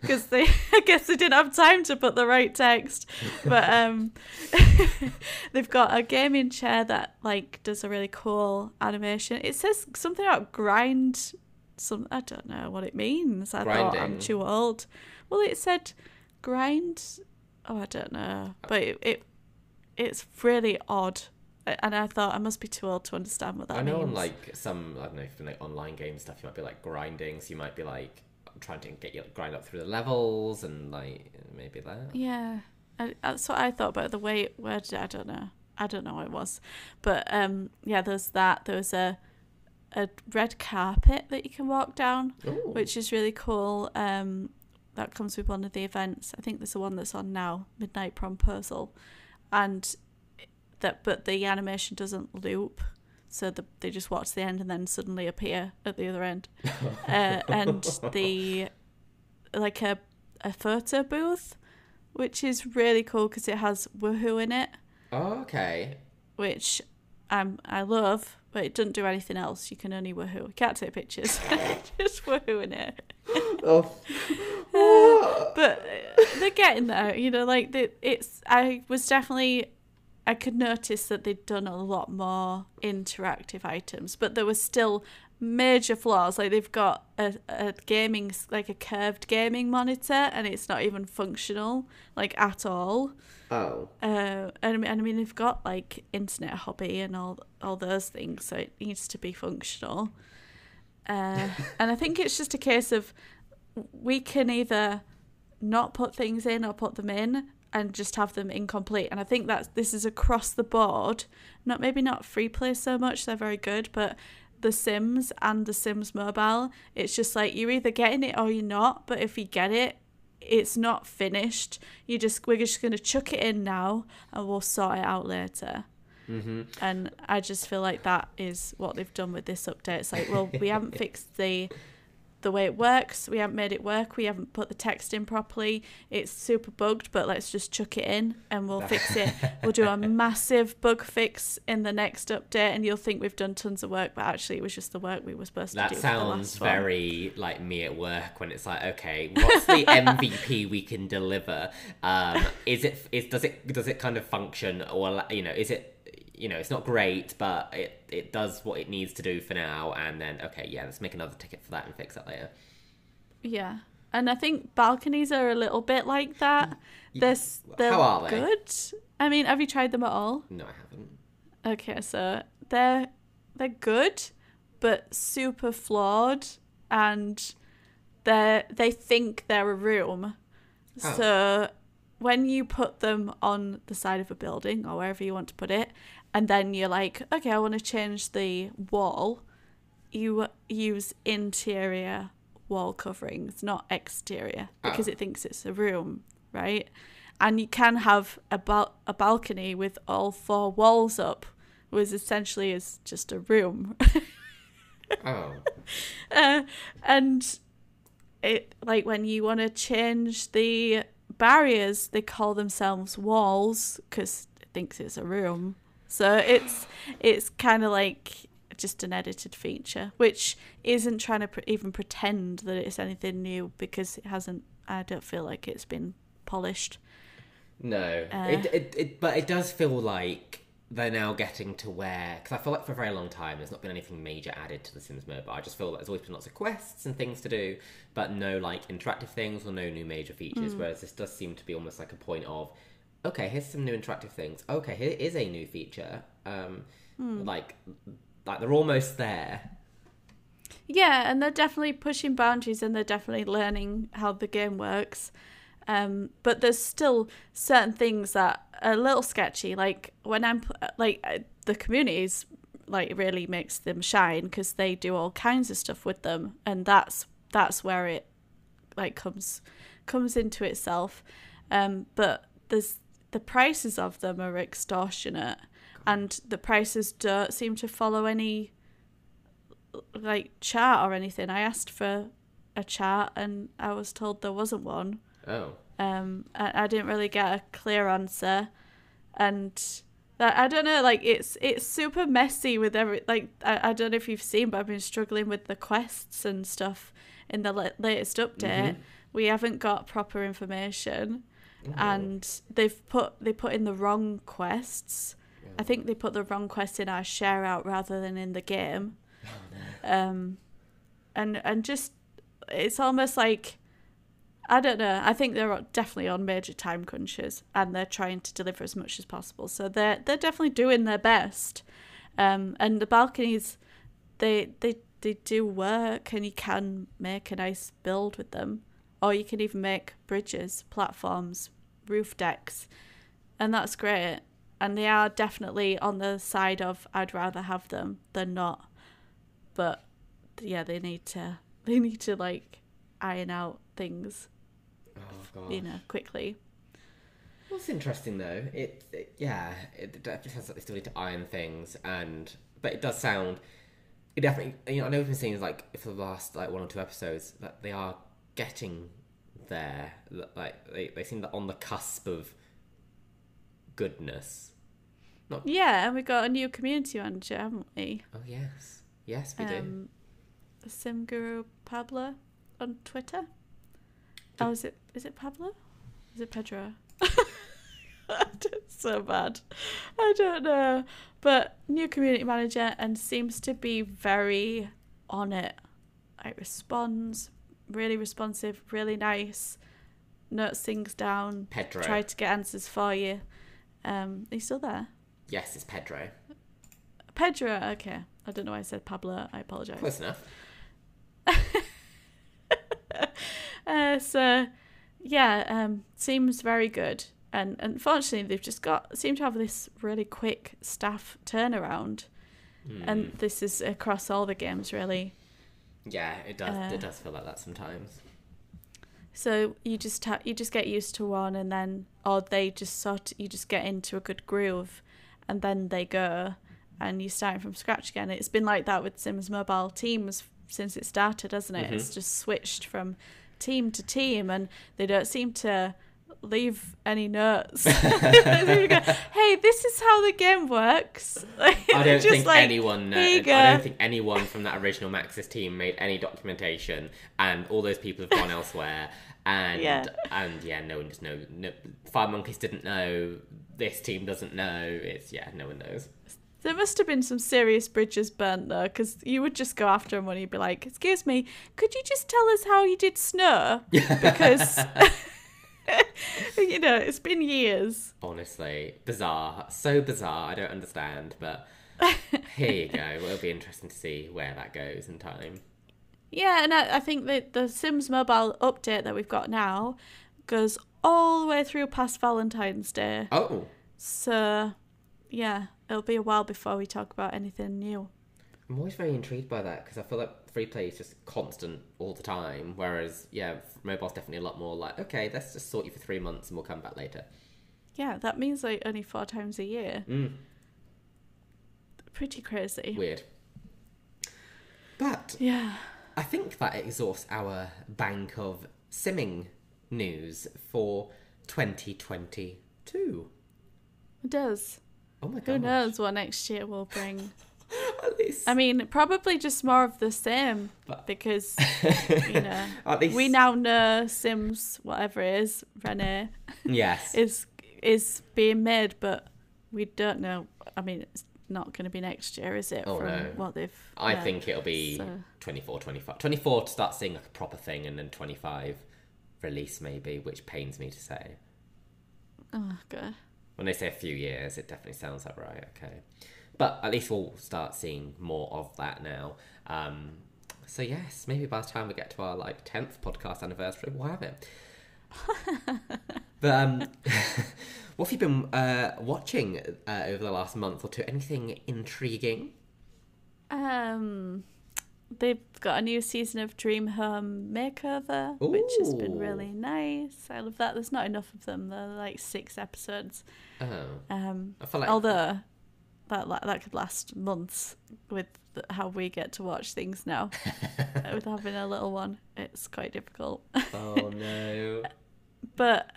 Because they, I guess they didn't have time to put the right text. But um, they've got a gaming chair that like does a really cool animation. It says something about grind. Some I don't know what it means. I thought I'm too old. Well, it said grind. Oh, I don't know. But it, it it's really odd. And I thought I must be too old to understand what that means. I know means. on like some I don't know if in like online game stuff you might be like grinding, so you might be like trying to get your grind up through the levels and like maybe that. Yeah, I, that's what I thought. But the way it worded, I don't know. I don't know what it was, but um, yeah, there's that. There was a a red carpet that you can walk down, Ooh. which is really cool. Um, that comes with one of the events. I think there's the one that's on now, Midnight Promposal, and that. But the animation doesn't loop, so the, they just watch the end and then suddenly appear at the other end. uh, and the like a a photo booth, which is really cool because it has woohoo in it. Oh, okay. which um, I love, but it doesn't do anything else. You can only woohoo. You can't take pictures. Just woohoo in it. Oh. But uh, they're getting there, you know. Like the, it's. I was definitely. I could notice that they'd done a lot more interactive items, but there was still major flaws. Like they've got a, a gaming, like a curved gaming monitor, and it's not even functional, like at all. oh. Uh, and, I mean- and I mean, they've got like internet hobby and all all those things, so it needs to be functional. Uh, and I think it's just a case of we can either not put things in or put them in and just have them incomplete. And I think that this is across the board. Not maybe not free play so much; they're very good, but the Sims and the Sims Mobile, it's just like you're either getting it or you're not. But if you get it, it's not finished. You just we're just gonna chuck it in now, and we'll sort it out later. Mm-hmm. And I just feel like that is what they've done with this update. It's like, well, we haven't fixed the the way it works. We haven't made it work. We haven't put the text in properly. It's super bugged, but let's just chuck it in and we'll fix it. We'll do a massive bug fix in the next update, and you'll think we've done tons of work, but actually it was just the work we were supposed to That do. for the sounds last one. very like me at work when it's like, okay, what's the MVP we can deliver? Um, is it is does it does it kind of function or you know is it you know it's not great but it it does what it needs to do for now and then okay yeah let's make another ticket for that and fix that later. Yeah. And I think balconies are a little bit like that. They're, they're How are they? good. I mean, have you tried them at all? No, I haven't. Okay, so they're they're good, but super flawed, and they they think they're a room. Oh. So when you put them on the side of a building or wherever you want to put it, and then you're like, okay, I want to change the wall, you use interior wall coverings, not exterior, because Oh. it thinks it's a room, right? And you can have a bal- a balcony with all four walls up, was essentially is just a room. Oh, uh, and it like when you want to change the barriers, they call themselves walls because it thinks it's a room. So it's it's kind of like just an edited feature, which isn't trying to pre- even pretend that it's anything new because it hasn't. I don't feel like it's been polished. no. Uh. it, it it but it does feel like they're now getting to where because I feel like for a very long time there's not been anything major added to The Sims Mobile. I just feel like there's always been lots of quests and things to do, but no like interactive things or no new major features. Whereas this does seem to be almost like a point of, okay, here's some new interactive things. Okay, here is a new feature. Um, like like they're almost there. Yeah, and they're definitely pushing boundaries and they're definitely learning how the game works. Um, but there's still certain things that are a little sketchy. Like when I'm like uh, the communities like really makes them shine because they do all kinds of stuff with them, and that's that's where it like comes comes into itself. Um, but there's the prices of them are extortionate, and the prices don't seem to follow any like chart or anything. I asked for a chart and I was told there wasn't one. Oh, Um, I, I didn't really get a clear answer, and that I don't know. Like it's it's super messy with every like I, I don't know if you've seen, but I've been struggling with the quests and stuff in the la- latest update. We haven't got proper information, and they've put they put in the wrong quests. I think they put the wrong quest in our share out rather than in the game. Um, and and just it's almost like I don't know. I think they're definitely on major time crunches, and they're trying to deliver as much as possible. So they're they're definitely doing their best. Um, and the balconies, they they they do work, and you can make a nice build with them, or you can even make bridges, platforms, roof decks, and that's great. And they are definitely on the side of I'd rather have them than not. But yeah, they need to they need to like iron out things oh you know, quickly. What's interesting though, it, it yeah, it definitely sounds like they still need to iron things, and but it does sound, it definitely, you know, I know we've been seeing like for the last like one or two episodes that they are getting there, like they they seem on the cusp of goodness. Not... Yeah, and we got a new community manager, haven't we? Oh yes, yes we do. Um, Sim Guru Pablo on Twitter. Oh, is it is it Pablo? Is it Pedro? so bad. I don't know. But new community manager and seems to be very on it. Like responds, really responsive, really nice. Notes things down. Pedro. Try to get answers for you. Um, are you still there? Yes, it's Pedro. Pedro, okay. I don't know why I said Pablo. I apologize. Close enough. Uh, so, yeah, um, seems very good. And unfortunately, they've just got seem to have this really quick staff turnaround, and Hmm. this is across all the games really. Yeah, it does. Uh, it does feel like that sometimes. So you just ha- you just get used to one, and then or they just sort you just get into a good groove, and then they go, and you're starting from scratch again. It's been like that with Sims Mobile Teams since it started, hasn't it? Mhm. It's just switched from team to team, and they don't seem to leave any notes. They seem to go, hey, this is how the game works. I don't think like, anyone. Uh, I don't think anyone from that original Maxis team made any documentation, and all those people have gone elsewhere. And Yeah. and yeah, no one just knows. No, Firemonkeys didn't know. This team doesn't know. It's yeah, no one knows. There must have been some serious bridges burnt though, because you would just go after him when he'd be like, "Excuse me, could you just tell us how you did snow?" Because you know it's been years. Honestly, bizarre. So bizarre. I don't understand, but here you go. It'll be interesting to see where that goes in time. Yeah, and I, I think that the Sims Mobile update that we've got now goes all the way through past Valentine's Day. Oh, So, yeah, it'll be a while before we talk about anything new. I'm always very intrigued by that because I feel like free play is just constant all the time, whereas yeah, mobile's definitely a lot more like okay, let's just sort you for three months and we'll come back later. Yeah, that means like only four times a year. Mm, Pretty crazy. weird. But Yeah. I think that exhausts our bank of simming news for 2022. It does. Oh my god! Who knows what next year will bring? At least, I mean, probably just more of the same But- because you know at least we now know Sims, whatever it is, Rene yes. is is being made, but we don't know. I mean, it's not going to be next year, is it? Oh, from no. what they've. I yeah. think it'll be So- 24, 25. 24 to start seeing like a proper thing, and then 25 release maybe, which pains me to say. Oh god. When they say a few years, it definitely sounds like right. Okay, but at least we'll start seeing more of that now. Um, so yes, maybe by the time we get to our like tenth podcast anniversary, we'll have it. but um, what have you been uh, watching uh, over the last month or two? Anything intriguing? Um, they've got a new season of Dream Home Makeover, which has been really nice. I love that. There's not enough of them. They're like six episodes. Oh, Um, I feel like although that that could last months with the, how we get to watch things now. with having a little one, it's quite difficult. oh no. but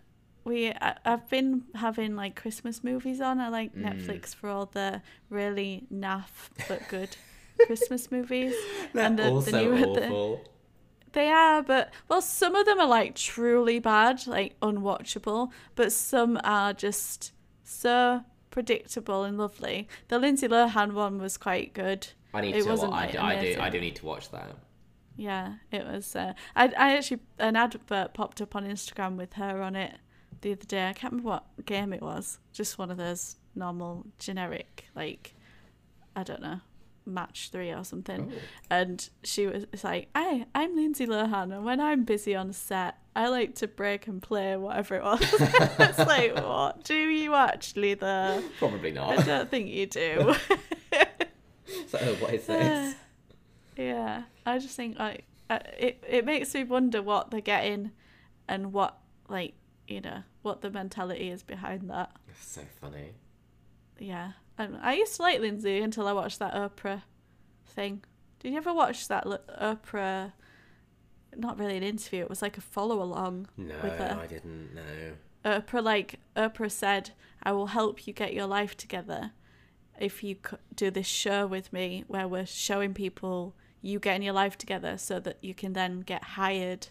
we I, I've been having like Christmas movies on. I like Mm. Netflix for all the really naff but good Christmas movies. They're And the- the also new- the- awful. They are, but well, some of them are like truly bad, like unwatchable, but some are just so predictable and lovely. The Lindsay Lohan one was quite good. I need It to. wasn't, wa- I, do, I do. I do need to watch that. Yeah, it was. Uh, I I actually an advert popped up on Instagram with her on it the other day. I can't remember what game it was. Just one of those normal generic like I don't know match three or something. Oh. And she was like, "Hi, I'm Lindsay Lohan, and when I'm busy on set, I like to break and play whatever it was." it's like, what do you actually? Though Probably not. I don't think you do. so, what is this? Yeah, I just think like uh, it. It makes me wonder what they're getting, and what like you know what the mentality is behind that. It's so funny. Yeah, I. I used to like Lindsay until I watched that Oprah thing. Did you ever watch that Oprah? Not really an interview. It was like a follow along No, with her. I didn't know. Oprah like Oprah said, "I will help you get your life together." if you do this show with me where we're showing people you getting your life together so that you can then get hired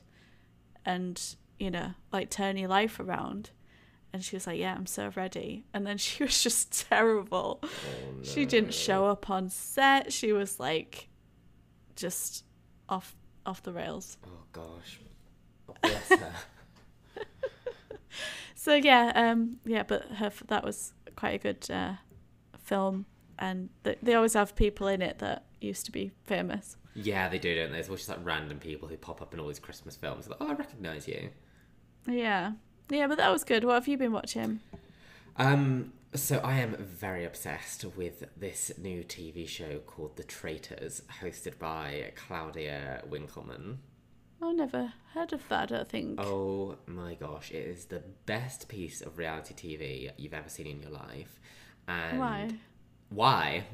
and you know like turn your life around and she was like yeah i'm so ready and then she was just terrible Oh, she didn't show up on set she was like just off off the rails Oh gosh. Bless her. so yeah um yeah but her that was quite a good uh film and th- they always have people in it that used to be famous yeah, they do, don't they? There's always just like random people who pop up in all these Christmas films. Like, oh, I recognise you. yeah yeah but that was good what have you been watching Um, so I am very obsessed with this new TV show called The Traitors, hosted by Claudia Winkleman. i've never heard of that i think Oh my gosh, it is the best piece of reality TV you've ever seen in your life. And why Why?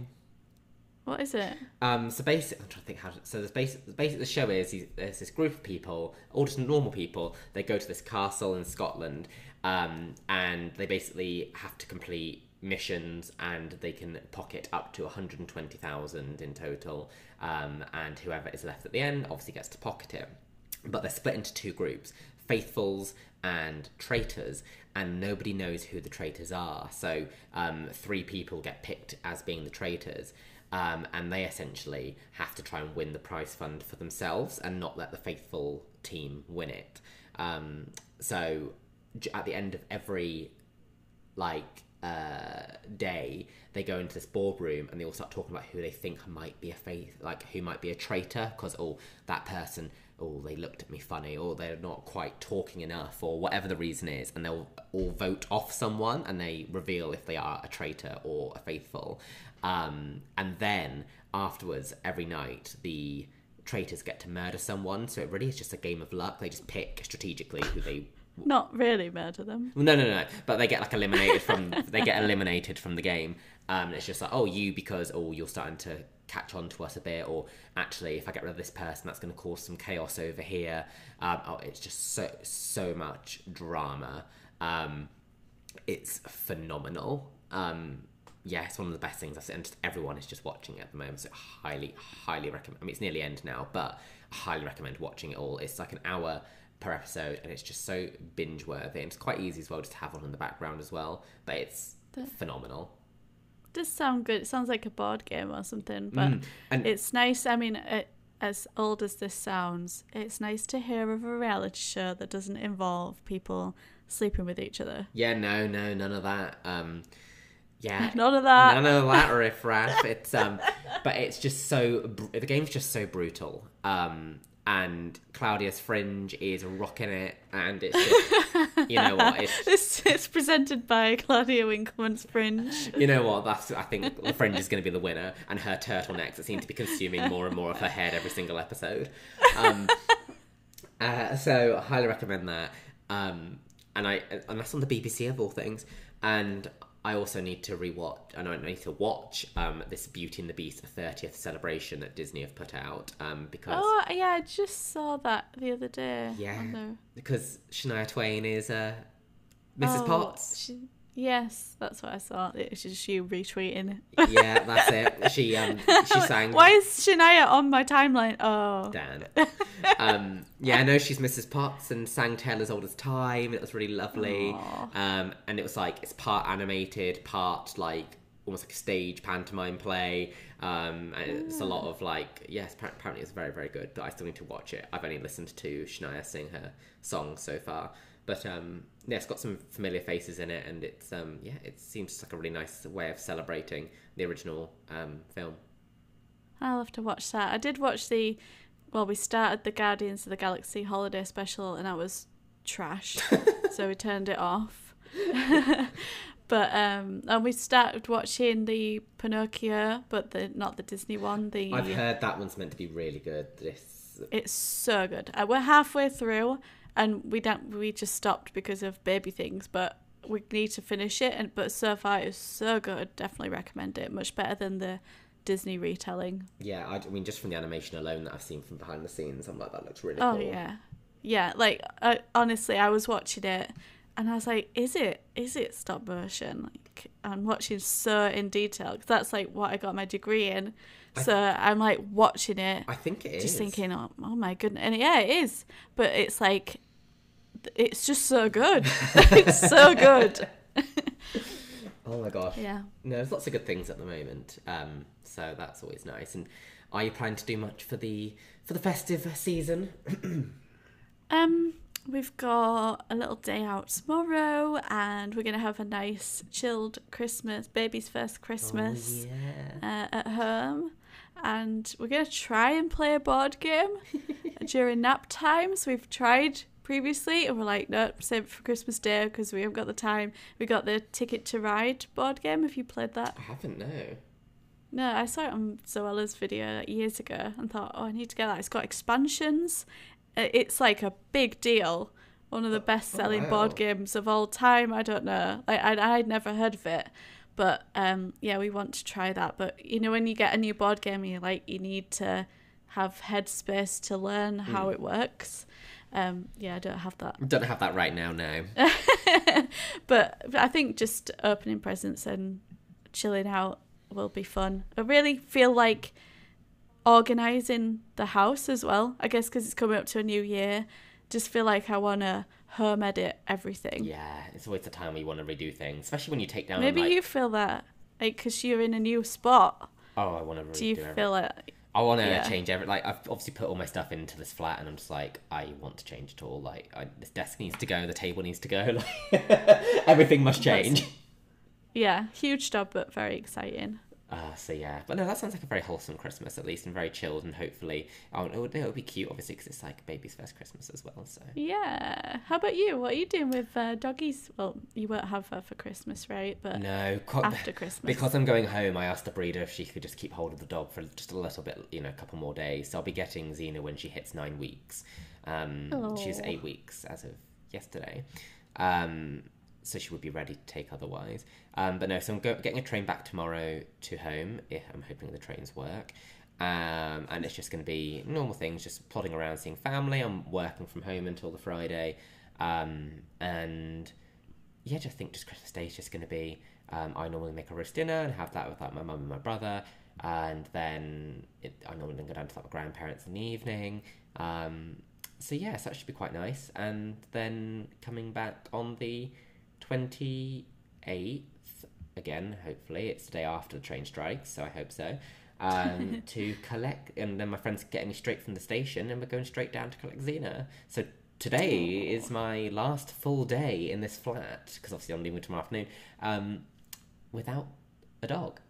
What is it Um, so basically, I'm trying to think how. To, so there's basic, basically the show is there's this group of people, all just normal people. They go to this castle in Scotland, um, and they basically have to complete missions, and they can pocket up to 120,000 in total. Um, and whoever is left at the end obviously gets to pocket it. But they're split into two groups: faithfuls and traitors, and nobody knows who the traitors are. So um, three people get picked as being the traitors. Um, and they essentially have to try and win the prize fund for themselves and not let the faithful team win it. Um, so at the end of every like uh, day, they go into this boardroom and they all start talking about who they think might be a faith, like who might be a traitor, because oh that person, oh they looked at me funny, or they're not quite talking enough, or whatever the reason is, and they'll all vote off someone and they reveal if they are a traitor or a faithful, um, and then afterwards every night the traitors get to murder someone, so it really is just a game of luck. They just pick strategically who they not really murder them no, no, no. But they get like eliminated from. they get eliminated from the game. Um, it's just like, oh, you because oh, you're starting to catch on to us a bit, or actually, if I get rid of this person, that's going to cause some chaos over here. Um, oh, it's just so so much drama. Um, it's phenomenal. Um, yeah, it's one of the best things I've seen. And just everyone is just watching it at the moment. So highly, highly recommend. I mean, it's nearly end now, but I highly recommend watching it all. It's like an hour per episode, and it's just so binge worthy. And it's quite easy as well, just to have on in the background as well. But it's phenomenal. does sound good. It sounds like a board game or something, but Mm, and- it's nice. I mean, it, as old as this sounds, it's nice to hear of a reality show that doesn't involve people sleeping with each other. Yeah, no, no, none of that. Um, yeah, None of that. None of that riff raff. It's um, but it's just so br- the game's just so brutal. Um, and Claudia's Fringe is rocking it, and it's just, you know what, it's This is presented by Claudia Winkleman's Fringe. you know what, that's I think the Fringe is going to be the winner, and her turtlenecks that seem to be consuming more and more of her head every single episode. Um, uh, so I highly recommend that. Um, and I and that's on the BBC of all things. And I also need to rewatch. and I need to watch um, this Beauty and the Beast 30th celebration that Disney have put out um, because Oh yeah, I just saw that the other day. Yeah. the- because Shania Twain is uh, Mrs. Oh, Potts. she- yes, that's what I saw. It's just you retweeting. yeah, that's it. She um she sang. Why is Shania on my timeline? Oh, Dan. Um, yeah, I know she's Mrs. Potts and sang Tale as Old as Time. It was really lovely. Aw. Um, and it was like it's part animated, part like almost like a stage pantomime play. Um, it's a lot of like yes, apparently it's very very good. But I still need to watch it. I've only listened to Shania sing her song so far. But um, yeah, it's got some familiar faces in it, and it's um, yeah, it seems like a really nice way of celebrating the original um, film. I'll have to watch that. I did watch the. Well, we started the Guardians of the Galaxy holiday special, and I was trash, so we turned it off. but um, and we started watching the Pinocchio, but the not the Disney one. The I've heard that one's meant to be really good. This It's so good. Uh, we're halfway through, and we don't. We just stopped because of baby things, but we need to finish it. And but so far it's so good. Definitely recommend it. Much better than the Disney retelling. Yeah, I, I mean, just from the animation alone that I've seen from behind the scenes, I'm like, that looks really Oh cool. yeah, yeah. Like I, honestly, I was watching it, and I was like, "Is it? is it stop motion? Like I'm watching so in detail because that's like what I got my degree in. So I'm like watching it, I think it is. just thinking, oh, oh my goodness, and yeah, it is. But it's like, it's just so good. it's so good. Oh my gosh. Yeah. No, there's lots of good things at the moment. Um, so that's always nice. And are you planning to do much for the for the festive season? Um, we've got a little day out tomorrow, and we're gonna have a nice chilled Christmas, baby's first Christmas. Oh, yeah. uh, at home and we're going to try and play a board game during nap times. We've tried previously and we're like, no, save it for Christmas Day because we haven't got the time. We got the Ticket to Ride board game. Have you played that? I haven't no. No, I saw it on Zoella's video like, years ago and thought, oh, I need to get that. It's got expansions. Uh, It's like a big deal. One of the best selling wow. board games of all time. I don't know. Like I, I'd never heard of it, but um, yeah, we want to try that. But you know, when you get a new board game, you like you need to have headspace to learn how it works. Um, yeah, I don't have that. Don't have that right now. No. but I think just opening presents and chilling out will be fun. I really feel like organizing the house as well. I guess because it's coming up to a new year, just feel like I want to home edit everything. Yeah, it's always the time where you want to redo things, especially when you take down. Maybe like, you feel that, like, because you're in a new spot. Oh, I want to redo Do you everything. feel like, I want to Yeah. change every. Like I've obviously put all my stuff into this flat, and I'm just like, I want to change it all. Like I, this desk needs to go, the table needs to go. Like everything must That's- change. yeah, huge job, but very exciting. Uh, so yeah, but no, that sounds like a very wholesome Christmas at least, and very chilled, and hopefully, oh, it would, it would be cute, obviously, because it's like baby's first Christmas as well. So Yeah. How about you? What are you doing with uh, doggies? Well, you won't have her for Christmas, right? But no, co- after Christmas. because I'm going home, I asked the breeder if she could just keep hold of the dog for just a little bit, you know, a couple more days. So I'll be getting Xena when she hits nine weeks. Um, she's Oh. eight weeks as of yesterday. Um, so she would be ready to take otherwise. Um, but no, so I'm go- getting a train back tomorrow to home. Yeah, I'm hoping the trains work. Um, and it's just going to be normal things, just plodding around, seeing family. I'm working from home until the Friday. Um, and yeah, just think just Christmas Day is just going to be. Um, I normally make a roast dinner and have that with like my mum and my brother, and then it, I normally go down to like my grandparents in the evening. Um, so yeah, so that should be quite nice. And then coming back on the twenty eighth again. Hopefully, it's the day after the train strikes, so I hope so. Um, to collect, and then my friends getting me straight from the station, and we're going straight down to collect Xena. So today is my last full day in this flat because obviously I'm leaving tomorrow afternoon um, without a dog.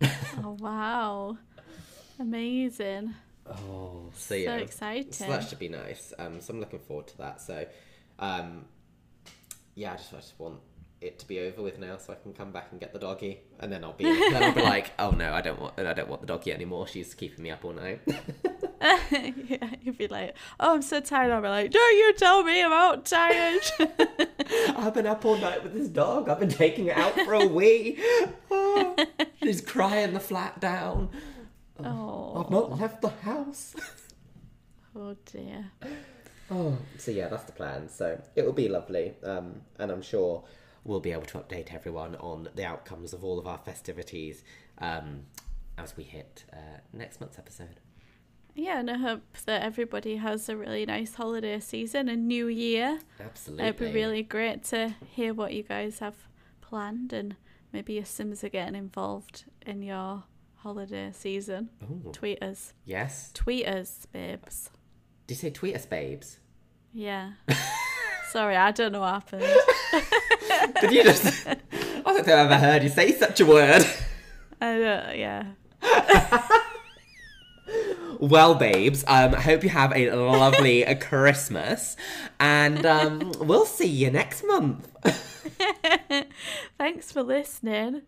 oh wow, amazing! Oh, so So yeah, exciting. so that should be nice. Um, so I'm looking forward to that. So, um, yeah, I just, I just want it to be over with now, so I can come back and get the doggy, and then I'll be then I'll be like, oh no, I don't want I don't want the doggy anymore. She's keeping me up all night. yeah, you'd be like, "Oh, I'm so tired." I'll be like, "Don't you tell me I'm out tired." I've been up all night with this dog. I've been taking it out for a wee. Oh, she's crying the flat down. oh, I've not left the house. oh dear. Oh, so yeah, that's the plan. So it will be lovely, um, and I'm sure we'll be able to update everyone on the outcomes of all of our festivities um, as we hit uh, next month's episode. Yeah, and I hope that everybody has a really nice holiday season and New Year. Absolutely. It'd be really great to hear what you guys have planned, and maybe your Sims are getting involved in your holiday season. Ooh, Tweet us, yes. tweet us, babes. Did you say tweet us, babes? Yeah. Sorry, I don't know what happened. Did you just? I don't think I've ever heard you say such a word. I don't. Yeah. Well, babes, um, I hope you have a lovely Christmas, and um, we'll see you next month. Thanks for listening.